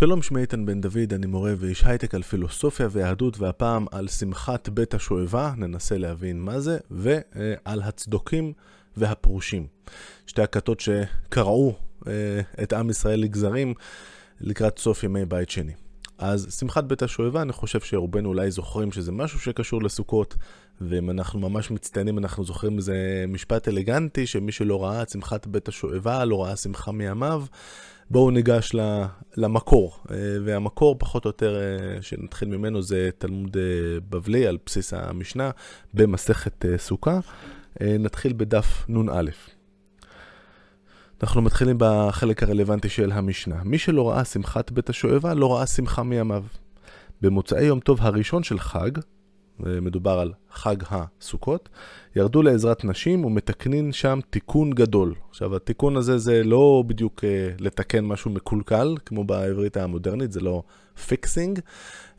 שלום, שמי איתן בן דוד, אני מורה ואיש הייטק על פילוסופיה ויהדות, והפעם על שמחת בית השואבה, ננסה להבין מה זה, ועל הצדוקים והפרושים. שתי הכתות שקרעו אה, את עם ישראל לגזרים לקראת סוף ימי בית שני. אז שמחת בית השואבה, אני חושב שרובנו אולי זוכרים שזה משהו שקשור לסוכות, ואם אנחנו ממש מצטיינים, אנחנו זוכרים איזה משפט אלגנטי, שמי שלא ראה את שמחת בית השואבה, לא ראה שמחה מימיו. בואו ניגש למקור, אה, והמקור פחות או יותר אה, שנתחיל ממנו זה תלמוד אה, בבלי על בסיס המשנה במסכת סוכה. נתחיל בדף נ"א. אנחנו מתחילים בחלק הרלוונטי של המשנה. מי שלא ראה שמחת בית השואבה, לא ראה שמחה מימיו. במוצאי יום טוב הראשון של חג, מדובר על חג הסוכות, ירדו לעזרת נשים ומתקנין שם תיקון גדול. עכשיו, התיקון הזה זה לא בדיוק אה, לתקן משהו מקולקל, כמו בעברית המודרנית, זה לא fixing,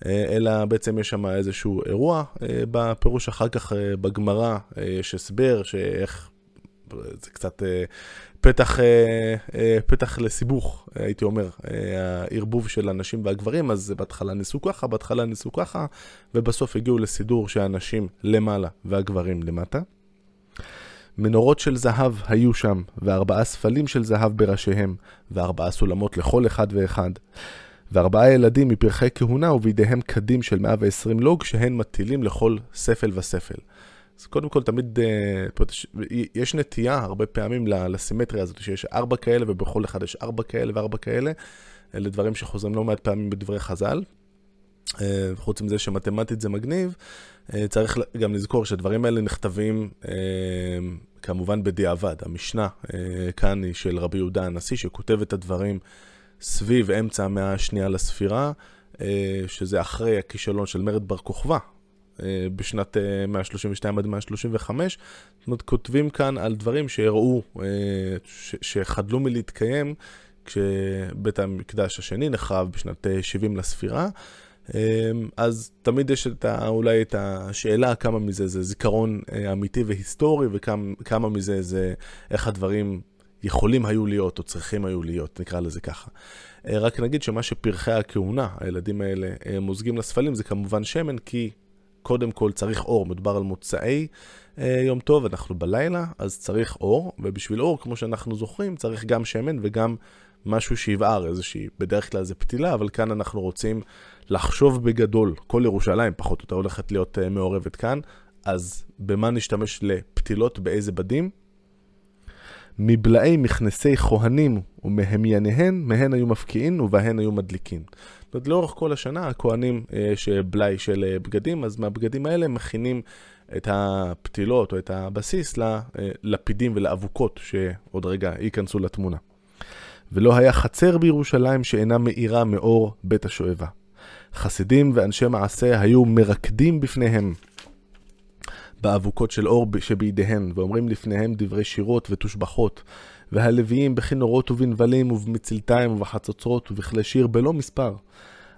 אה, אלא בעצם יש שם איזשהו אירוע. אה, בפירוש אחר כך אה, בגמרא אה, יש הסבר שאיך זה קצת אה, פתח, אה, אה, פתח לסיבוך, הייתי אומר, הערבוב של הנשים והגברים, אז בהתחלה ניסו ככה, בהתחלה ניסו ככה, ובסוף הגיעו לסידור שהנשים למעלה והגברים למטה. מנורות של זהב היו שם, וארבעה ספלים של זהב בראשיהם, וארבעה סולמות לכל אחד ואחד. וארבעה ילדים מפרחי כהונה ובידיהם קדים של 120 לוג, שהן מטילים לכל ספל וספל. אז קודם כל, תמיד אה, יש נטייה הרבה פעמים לסימטריה הזאת, שיש ארבע כאלה ובכל אחד יש ארבע כאלה וארבע כאלה. אלה דברים שחוזרים לא מעט פעמים בדברי חז"ל. אה, חוץ מזה שמתמטית זה מגניב, אה, צריך גם לזכור שהדברים האלה נכתבים כמובן בדיעבד. המשנה כאן היא של רבי יהודה הנשיא, שכותב את הדברים סביב אמצע המאה השנייה לספירה, שזה אחרי הכישלון של מרד בר כוכבא, בשנת 132 אה, עד 135. זאת אומרת, כותבים כאן על דברים שהראו, אה, שחדלו מלהתקיים כשבית המקדש השני נחרב בשנת 70 לספירה. אז תמיד יש את ה, אולי את השאלה כמה מזה זה זיכרון אמיתי והיסטורי וכמה מזה זה איך הדברים יכולים היו להיות או צריכים היו להיות, נקרא לזה ככה. רק נגיד שמה שפרחי הכהונה, הילדים האלה מוזגים לספלים, זה כמובן שמן, כי קודם כל צריך אור, מדובר על מוצאי אה, יום טוב, אנחנו בלילה, אז צריך אור, ובשביל אור, כמו שאנחנו זוכרים, צריך גם שמן וגם משהו שיבער, איזושהי, בדרך כלל זה פתילה, אבל כאן אנחנו רוצים לחשוב בגדול, כל ירושלים פחות או יותר הולכת להיות אה, מעורבת כאן, אז במה נשתמש לפתילות, באיזה בדים? מבלעי מכנסי כהנים ומהמייניהן, מהן היו מפקיעין ובהן היו מדליקין. זאת אומרת, לאורך כל השנה הכהנים אה, יש בלאי של אה, בגדים, אז מהבגדים האלה מכינים את הפתילות או את הבסיס ללפידים ולאבוקות שעוד רגע ייכנסו לתמונה. ולא היה חצר בירושלים שאינה מאירה מאור בית השואבה. חסידים ואנשי מעשה היו מרקדים בפניהם באבוקות של אור שבידיהן, ואומרים לפניהם דברי שירות ותושבחות, והלוויים בכינורות ובנבלים ובמצלתיים ובחצוצרות ובכלי שיר בלא מספר.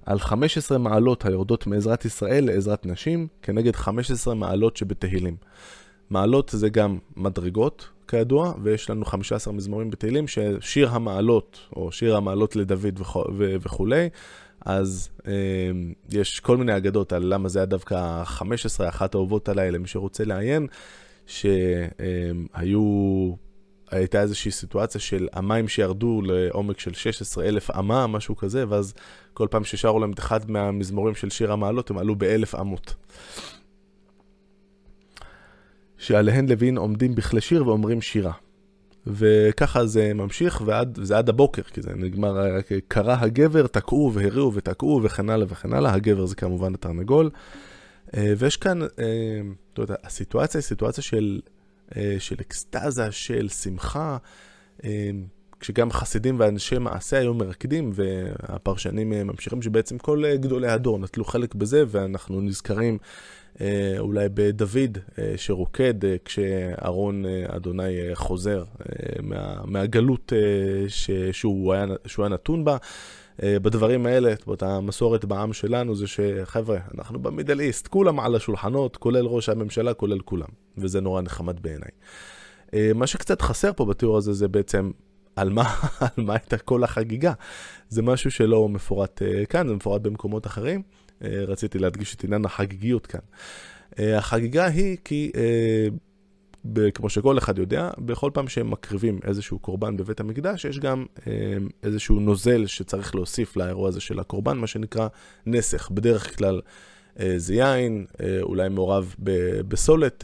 על 15 מעלות היורדות מעזרת ישראל לעזרת נשים, כנגד 15 מעלות שבתהילים. מעלות זה גם מדרגות, כידוע, ויש לנו 15 מזמורים בתהילים, ששיר המעלות, או שיר המעלות לדוד וכולי, אז אה, יש כל מיני אגדות על למה זה היה דווקא 15, אחת האהובות עליי, למי שרוצה לעיין, שהיו, הייתה איזושהי סיטואציה של המים שירדו לעומק של 16 אלף אמה, משהו כזה, ואז כל פעם ששרו להם את אחד מהמזמורים של שיר המעלות, הם עלו באלף אמות. שעליהן לוין עומדים בכלי שיר ואומרים שירה. וככה זה ממשיך, ועד, וזה עד הבוקר, כי זה נגמר, קרא הגבר, תקעו והריעו ותקעו וכן הלאה וכן הלאה, הגבר זה כמובן התרנגול. אה, ויש כאן, אה, אתה יודע, הסיטואציה היא סיטואציה של, אה, של אקסטזה, של שמחה, כשגם חסידים ואנשי מעשה היו מרקדים, והפרשנים ממשיכים שבעצם כל גדולי הדור נטלו חלק בזה, ואנחנו נזכרים אה, אולי בדוד אה, שרוקד אה, כשאהרון אדוני חוזר מה, מהגלות שהוא היה, שהוא היה נתון בה. בדברים האלה, זאת אומרת, המסורת בעם שלנו זה שחבר'ה, אנחנו במידל איסט, כולם על השולחנות, כולל ראש הממשלה, כולל כולם. וזה נורא נחמד בעיניי. מה שקצת חסר פה בתיאור הזה זה בעצם על מה, על מה הייתה כל החגיגה. זה משהו שלא מפורט כאן, זה מפורט במקומות אחרים. רציתי להדגיש את עניין החגיגיות כאן. החגיגה היא כי כמו שכל אחד יודע, בכל פעם שהם מקריבים איזשהו קורבן בבית המקדש, יש גם אה, איזשהו נוזל שצריך להוסיף לאירוע הזה של הקורבן, מה שנקרא נסך. בדרך כלל אה, זה יין, אה, אולי מעורב בסולת,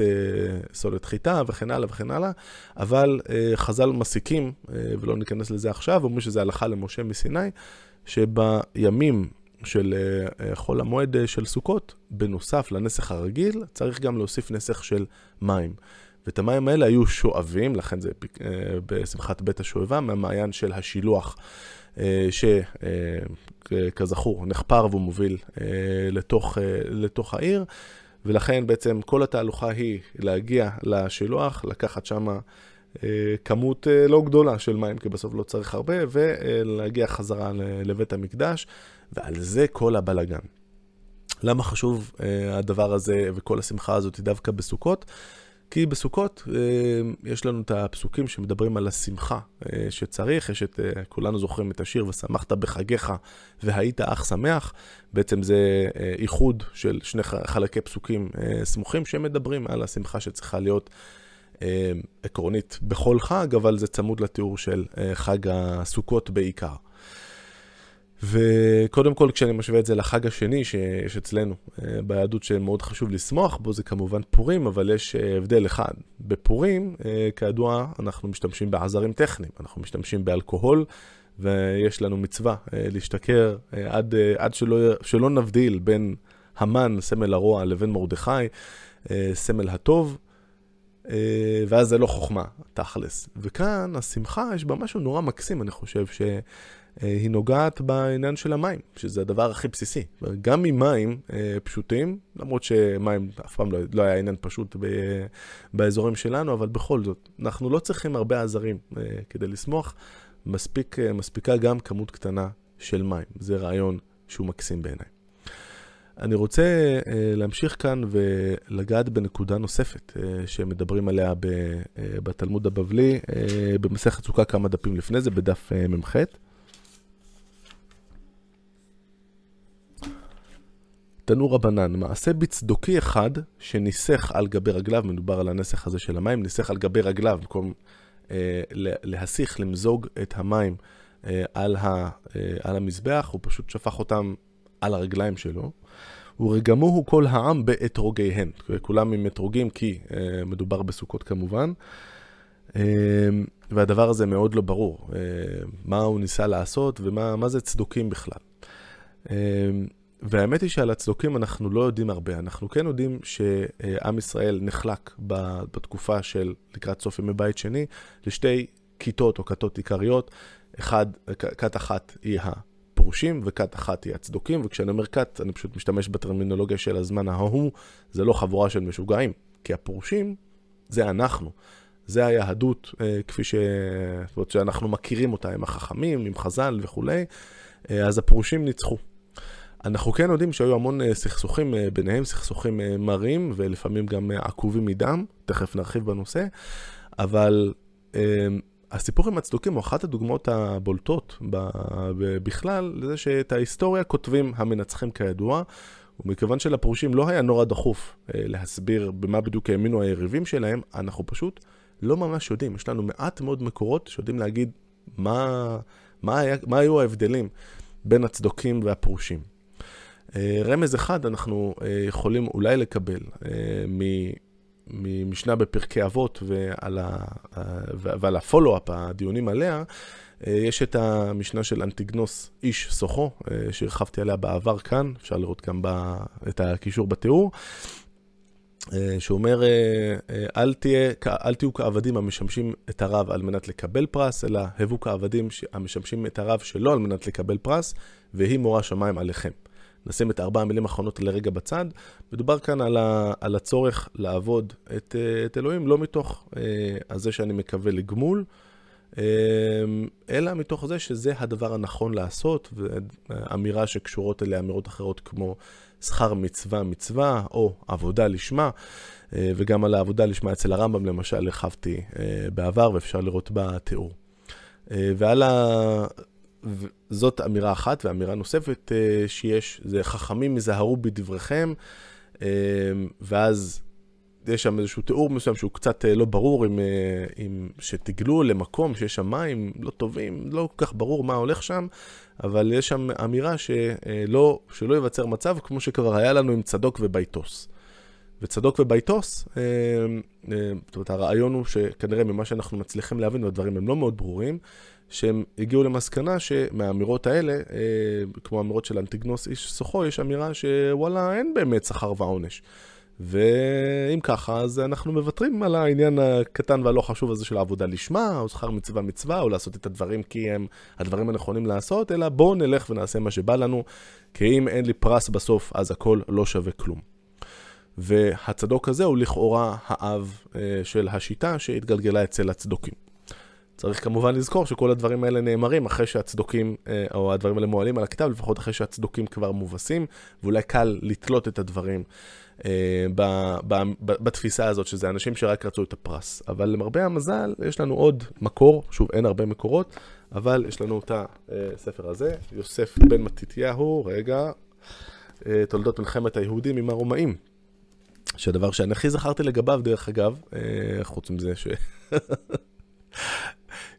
סולת חיטה וכן הלאה וכן הלאה, אבל חז"ל מסיקים, ולא ניכנס לזה עכשיו, אומרים שזה הלכה למשה מסיני, שבימים של חול המועד של סוכות, בנוסף לנסך הרגיל, צריך גם להוסיף נסך של מים. ואת המים האלה היו שואבים, לכן זה אה, בשמחת בית השואבה, מהמעיין של השילוח, אה, שכזכור נחפר והוא מוביל אה, לתוך, לתוך העיר, ולכן בעצם כל התהלוכה היא להגיע לשילוח, לקחת שם כמות לא גדולה של מים, כי בסוף לא צריך הרבה, ולהגיע חזרה לבית המקדש, ועל זה כל הבלגן. למה חשוב הדבר הזה וכל השמחה הזאת דווקא בסוכות? כי בסוכות אה, יש לנו את הפסוקים שמדברים על השמחה אה, שצריך, יש את, אה, כולנו זוכרים את השיר, ושמחת בחגיך והיית אך שמח. בעצם זה איחוד של שני חלקי פסוקים סמוכים שמדברים על השמחה שצריכה להיות עקרונית בכל חג, אבל זה צמוד לתיאור של חג הסוכות בעיקר. וקודם כל, כשאני משווה את זה לחג השני שיש אצלנו אה, ביהדות שמאוד חשוב לשמוח בו, זה כמובן פורים, אבל יש אה, הבדל אחד. בפורים, אה, כידוע, אנחנו משתמשים בעזרים טכניים, אנחנו משתמשים באלכוהול, ויש לנו מצווה להשתכר עד, עד שלא, שלא נבדיל בין המן, סמל הרוע, לבין מרדכי, סמל הטוב. ואז זה לא חוכמה, תכלס. וכאן השמחה, יש בה משהו נורא מקסים, אני חושב, ש... אה, היא נוגעת בעניין של המים, שזה הדבר הכי בסיסי. גם ממים אה, פשוטים, למרות שמים אף פעם לא, לא היה עניין פשוט באזורים שלנו, אבל בכל זאת, אנחנו לא צריכים הרבה עזרים אה, כדי לשמוח, מספיק, מספיקה גם כמות קטנה של מים. זה רעיון שהוא מקסים בעיניי. אני רוצה להמשיך כאן ולגעת בנקודה נוספת שמדברים עליה בתלמוד הבבלי, במסכת סוכה כמה דפים לפני זה, בדף מ"ח. תנו רבנן, מעשה בצדוקי אחד שניסח על גבי רגליו, מדובר על הנסח הזה של המים, ניסח על גבי רגליו, במקום אה, להסיך, למזוג את המים אה, על, ה, אה, על המזבח, הוא פשוט שפך אותם על הרגליים שלו. ורגמוהו כל העם באתרוגיהן, כולם עם אתרוגים כי אה, מדובר בסוכות כמובן. אה, והדבר הזה מאוד לא ברור, אה, מה הוא ניסה לעשות ומה זה צדוקים בכלל. והאמת היא שעל הצדוקים אנחנו לא יודעים הרבה. אנחנו כן יודעים שעם ישראל נחלק בתקופה של לקראת סוף ימי בית שני לשתי כיתות או כתות עיקריות. אחד, כת אחת היא הפרושים וכת אחת היא הצדוקים, וכשאני אומר כת, אני פשוט משתמש בטרמינולוגיה של הזמן ההוא, זה לא חבורה של משוגעים, כי הפרושים זה אנחנו. זה היהדות אה, כפי ש... שאנחנו מכירים אותה עם החכמים, עם חז"ל וכולי, אה, אז הפרושים ניצחו. אנחנו כן יודעים שהיו המון אה, סכסוכים אה, ביניהם, סכסוכים אה, מרים ולפעמים גם עקובים מדם, תכף נרחיב בנושא, אבל הסיפור עם הצדוקים הוא אחת הדוגמאות הבולטות בכלל לזה שאת ההיסטוריה כותבים המנצחים כידוע, ומכיוון שלפרושים לא היה נורא דחוף להסביר במה בדיוק האמינו היריבים שלהם, אנחנו פשוט לא ממש יודעים. יש לנו מעט מאוד מקורות שיודעים להגיד מה, מה, היה, מה היו ההבדלים בין הצדוקים והפרושים. אה, רמז אחד אנחנו אה, יכולים אולי לקבל אה, ממשנה בפרקי אבות ועל, ה, ועל הפולו-אפ, הדיונים עליה, יש את המשנה של אנטיגנוס איש סוחו, שהרחבתי עליה בעבר כאן, אפשר לראות גם את הקישור בתיאור, שאומר, אל, תהיה, אל תהיו כעבדים המשמשים את הרב על מנת לקבל פרס, אלא הבו כעבדים המשמשים את הרב שלא על מנת לקבל פרס, והיא מורה שמיים עליכם. נשים את ארבע המילים האחרונות לרגע בצד. מדובר כאן על, ה, על הצורך לעבוד את, אה, את אלוהים, לא מתוך אה, זה שאני מקווה לגמול, אה, אלא מתוך זה שזה הדבר הנכון לעשות, ואמירה שקשורות אליה אמירות אחרות כמו שכר מצווה מצווה, או עבודה לשמה, אה, וגם על העבודה לשמה אצל הרמב"ם למשל הרחבתי אה, בעבר, ואפשר לראות בה תיאור. ועל ה... זאת אמירה אחת, ואמירה נוספת שיש, זה חכמים יזהרו בדבריכם, ואז יש שם איזשהו תיאור מסוים שהוא קצת לא ברור, עם, עם שתגלו למקום שיש שם מים לא טובים, לא כל כך ברור מה הולך שם, אבל יש שם אמירה שלא, שלא ייווצר מצב כמו שכבר היה לנו עם צדוק וביתוס. וצדוק וביתוס, אה, אה, זאת אומרת, הרעיון הוא שכנראה ממה שאנחנו מצליחים להבין, והדברים הם לא מאוד ברורים, שהם הגיעו למסקנה שמהאמירות האלה, אה, כמו האמירות של אנטיגנוס איש סוחו, יש אמירה שוואלה, אין באמת שכר ועונש. ואם ככה, אז אנחנו מוותרים על העניין הקטן והלא חשוב הזה של העבודה לשמה, או שכר מצווה מצווה, או לעשות את הדברים כי הם הדברים הנכונים לעשות, אלא בואו נלך ונעשה מה שבא לנו, כי אם אין לי פרס בסוף, אז הכל לא שווה כלום. והצדוק הזה הוא לכאורה האב אה, של השיטה שהתגלגלה אצל הצדוקים. צריך כמובן לזכור שכל הדברים האלה נאמרים אחרי שהצדוקים, אה, או הדברים האלה מועלים על הכתב, לפחות אחרי שהצדוקים כבר מובסים, ואולי קל לתלות את הדברים אה, ב, ב, ב, בתפיסה הזאת, שזה אנשים שרק רצו את הפרס. אבל למרבה המזל, יש לנו עוד מקור, שוב, אין הרבה מקורות, אבל יש לנו את הספר הזה, יוסף בן מתתיהו, רגע, תולדות מלחמת היהודים עם הרומאים. שהדבר שאני הכי זכרתי לגביו, דרך אגב, אה, חוץ מזה ש...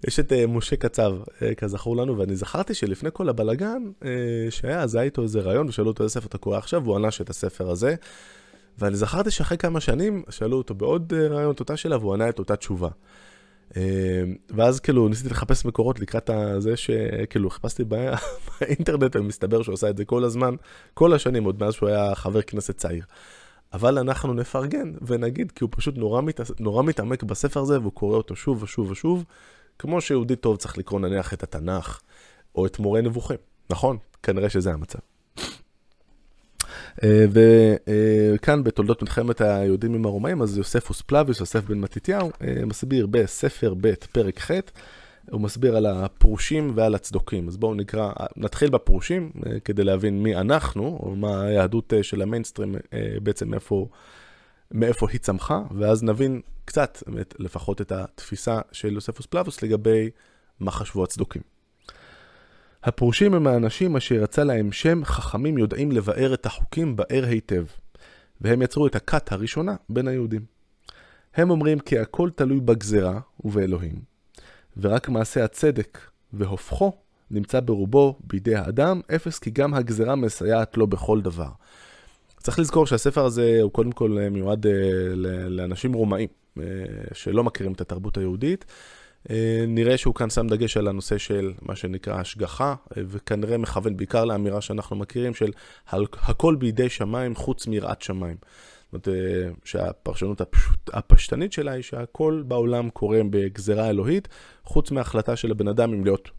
יש את uh, משה קצב, uh, כזכור לנו, ואני זכרתי שלפני כל הבלגן שהיה, אז היה איתו איזה רעיון, ושאלו אותו איזה ספר אתה קורא עכשיו, והוא ענה שאת הספר הזה. ואני זכרתי שאחרי כמה שנים, שאלו אותו בעוד רעיון את אותה שאלה, והוא ענה את אותה תשובה. ואז כאילו ניסיתי לחפש מקורות לקראת זה שכאילו חיפשתי באינטרנט, ומסתבר שהוא עושה את זה כל הזמן, כל השנים, עוד מאז שהוא היה חבר כנסת צעיר. אבל אנחנו נפרגן ונגיד, כי הוא פשוט נורא, מת... נורא מתעמק בספר הזה, והוא קורא אותו שוב ושוב ושוב, כמו שיהודי טוב צריך לקרוא נניח את התנ"ך, או את מורה נבוכים, נכון? כנראה שזה המצב. אה, וכאן בתולדות מלחמת היהודים עם הרומאים, אז יוספוס פלביוס, יוסף בן מתתיהו, אה, מסביר בספר ב', פרק ח', הוא מסביר על הפרושים ועל הצדוקים. אז בואו נקרא, נתחיל בפרושים, אה, כדי להבין מי אנחנו, או מה היהדות אה, של המיינסטרים, אה, בעצם מאיפה, מאיפה היא צמחה, ואז נבין קצת, באמת, לפחות את התפיסה של יוספוס פלבוס לגבי מה חשבו הצדוקים. הפרושים הם האנשים אשר יצא להם שם חכמים יודעים לבאר את החוקים באר היטב, והם יצרו את הכת הראשונה בין היהודים. הם אומרים כי הכל תלוי בגזרה ובאלוהים, ורק מעשה הצדק והופכו נמצא ברובו בידי האדם, אפס כי גם הגזרה מסייעת לו בכל דבר. צריך לזכור שהספר הזה הוא קודם כל מיועד אה, לאנשים רומאים, אה, שלא מכירים את התרבות היהודית. אה, נראה שהוא כאן שם דגש על הנושא של מה שנקרא השגחה, וכנראה מכוון בעיקר לאמירה שאנחנו מכירים של הכל בידי שמיים חוץ מיראת שמיים. זאת אומרת, אה, שהפרשנות הפשוט, הפשטנית שלה היא שהכל בעולם קורה בגזרה אלוהית, חוץ מההחלטה של הבן אדם אם להיות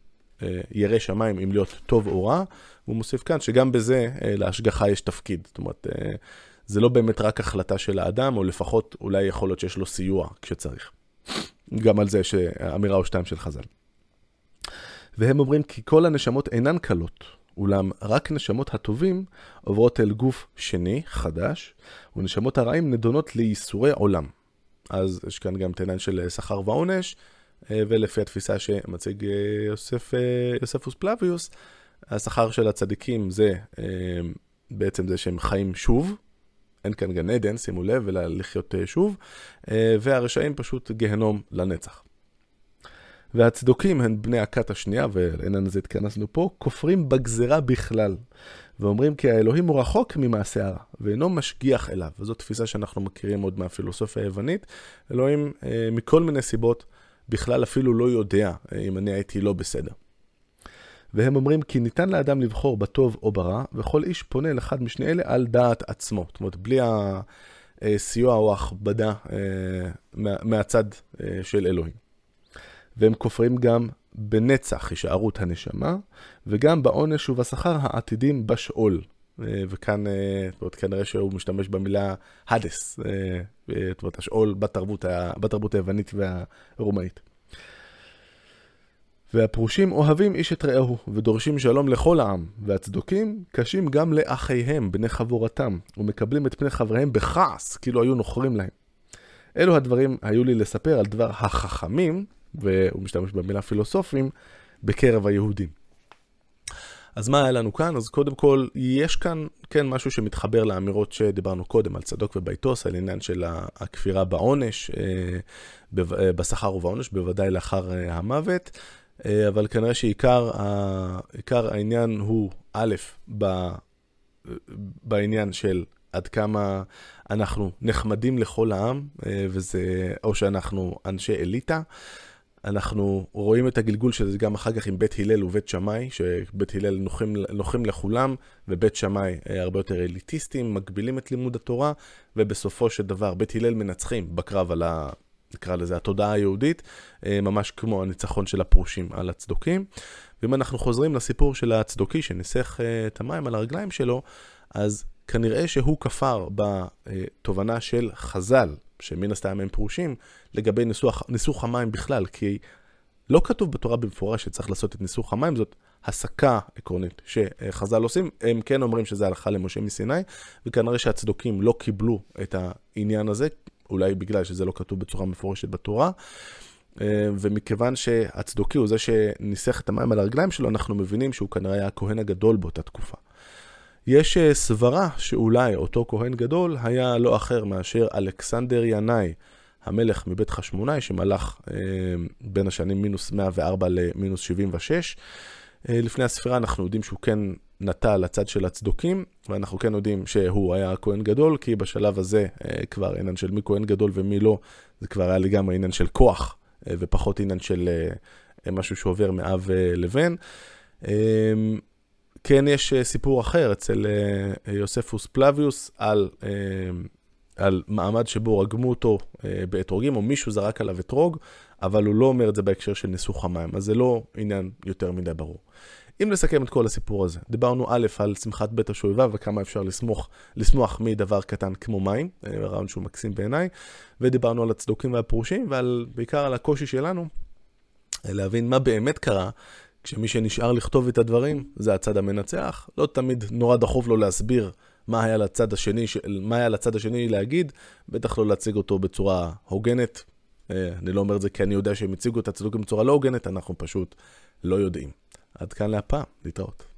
אה, ירא שמיים, אם להיות טוב או רע. הוא מוסיף כאן שגם בזה אה, להשגחה יש תפקיד. זאת אומרת, זה לא באמת רק החלטה של האדם, או לפחות אולי יכול להיות שיש לו סיוע כשצריך. גם על זה יש אמירה או שתיים של חז"ל. והם אומרים כי כל הנשמות אינן קלות, אולם רק נשמות הטובים עוברות אל גוף שני, חדש, ונשמות הרעים נדונות לייסורי עולם. אז יש כאן גם את העניין של שכר ועונש, אה, ולפי התפיסה שמציג אה, יוסף, אה, יוספוס פלביוס, השכר של הצדיקים זה בעצם זה שהם חיים שוב, אין כאן גן עדן, שימו לב, אלא לחיות שוב, והרשעים פשוט גיהנום לנצח. והצדוקים הן בני הכת השנייה, ולעניין הזה התכנסנו פה, כופרים בגזרה בכלל, ואומרים כי האלוהים הוא רחוק ממעשה הרע, ואינו משגיח אליו. וזו תפיסה שאנחנו מכירים עוד מהפילוסופיה היוונית. אלוהים, אה, מכל מיני סיבות, בכלל אפילו לא יודע אה, אם אני הייתי לא בסדר. והם אומרים כי ניתן לאדם לבחור בטוב או ברע, וכל איש פונה אל אחד משני אלה על דעת עצמו. זאת אומרת, בלי הסיוע או ההכבדה אה, מהצד של אלוהים. והם כופרים גם בנצח הישארות הנשמה, וגם בעונש ובשכר העתידים בשאול. אה, וכאן, אה, זאת אומרת, כנראה שהוא משתמש במילה הדס, אה, זאת אומרת, השאול בתרבות, בתרבות היוונית והרומאית. והפרושים אוהבים איש את רעהו, ודורשים שלום לכל העם, והצדוקים קשים גם לאחיהם, בני חבורתם, ומקבלים את פני חבריהם בכעס, כאילו היו נוחרים להם. אלו הדברים היו לי לספר על דבר החכמים, והוא משתמש במילה פילוסופים, בקרב היהודים. אז מה היה לנו כאן? אז קודם כל, יש כאן כן משהו שמתחבר לאמירות שדיברנו קודם על צדוק ובייטוס, על עניין של הכפירה בעונש, אה, בשכר ובעונש, בוודאי לאחר המוות. אבל כנראה שעיקר העניין הוא, א', בעניין של עד כמה אנחנו נחמדים לכל העם, אה, וזה, או שאנחנו אנשי אליטה. אנחנו רואים את הגלגול של זה גם אחר כך עם בית הלל ובית שמאי, שבית הלל נוחים, נוחים לכולם, ובית שמאי אה, הרבה יותר אליטיסטים, מגבילים את לימוד התורה, ובסופו של דבר בית הלל מנצחים בקרב על ה... נקרא לזה התודעה היהודית, אה, ממש כמו הניצחון של הפרושים על הצדוקים. ואם אנחנו חוזרים לסיפור של הצדוקי שניסח את המים על הרגליים שלו, אז כנראה שהוא כפר בתובנה של חז"ל, שמן הסתם הם פרושים, לגבי ניסוח, ניסוח המים בכלל, כי לא כתוב בתורה במפורש שצריך לעשות את ניסוח המים, זאת הסקה עקרונית שחז"ל עושים, הם כן אומרים שזה הלכה למשה מסיני, וכנראה שהצדוקים לא קיבלו את העניין הזה, אולי בגלל שזה לא כתוב בצורה מפורשת בתורה. ומכיוון שהצדוקי הוא זה שניסח את המים על הרגליים שלו, אנחנו מבינים שהוא כנראה היה הכהן הגדול באותה תקופה. יש אה, סברה שאולי אותו כהן גדול היה לא אחר מאשר אלכסנדר ינאי, המלך מבית חשמונאי, שמלך אה, בין השנים מינוס 104 למינוס 76. אה, לפני הספירה אנחנו יודעים שהוא כן נטע לצד של הצדוקים, ואנחנו כן יודעים שהוא היה כהן גדול, כי בשלב הזה אה, כבר עניין של מי כהן גדול ומי לא, זה כבר היה לגמרי עניין של כוח, אה, ופחות עניין של אה, משהו שעובר מאב אה, לבן. אה, כן יש אה, סיפור אחר אצל אה, יוספוס פלביוס על, אה, על מעמד שבו רגמו אותו באתרוגים, או מישהו זרק עליו אתרוג, אבל הוא לא אומר את זה בהקשר של ניסוך המים, אז זה לא עניין יותר מדי ברור. אם נסכם את כל הסיפור הזה, דיברנו א' על שמחת בית השואבה וכמה אפשר לסמוך, לשמוח מדבר קטן כמו מים, רעיון שהוא מקסים בעיניי, ודיברנו על הצדוקים והפרושים, ובעיקר על הקושי שלנו להבין מה באמת קרה כשמי שנשאר לכתוב את הדברים זה הצד המנצח, לא תמיד נורא דחוף לו להסביר מה היה לצד השני, מה היה לצד השני להגיד, בטח לא להציג אותו בצורה הוגנת. אה, אני לא אומר את זה כי אני יודע שהם הציגו את הצדוקים בצורה לא הוגנת, אנחנו פשוט לא יודעים. עד כאן להפעם, להתראות.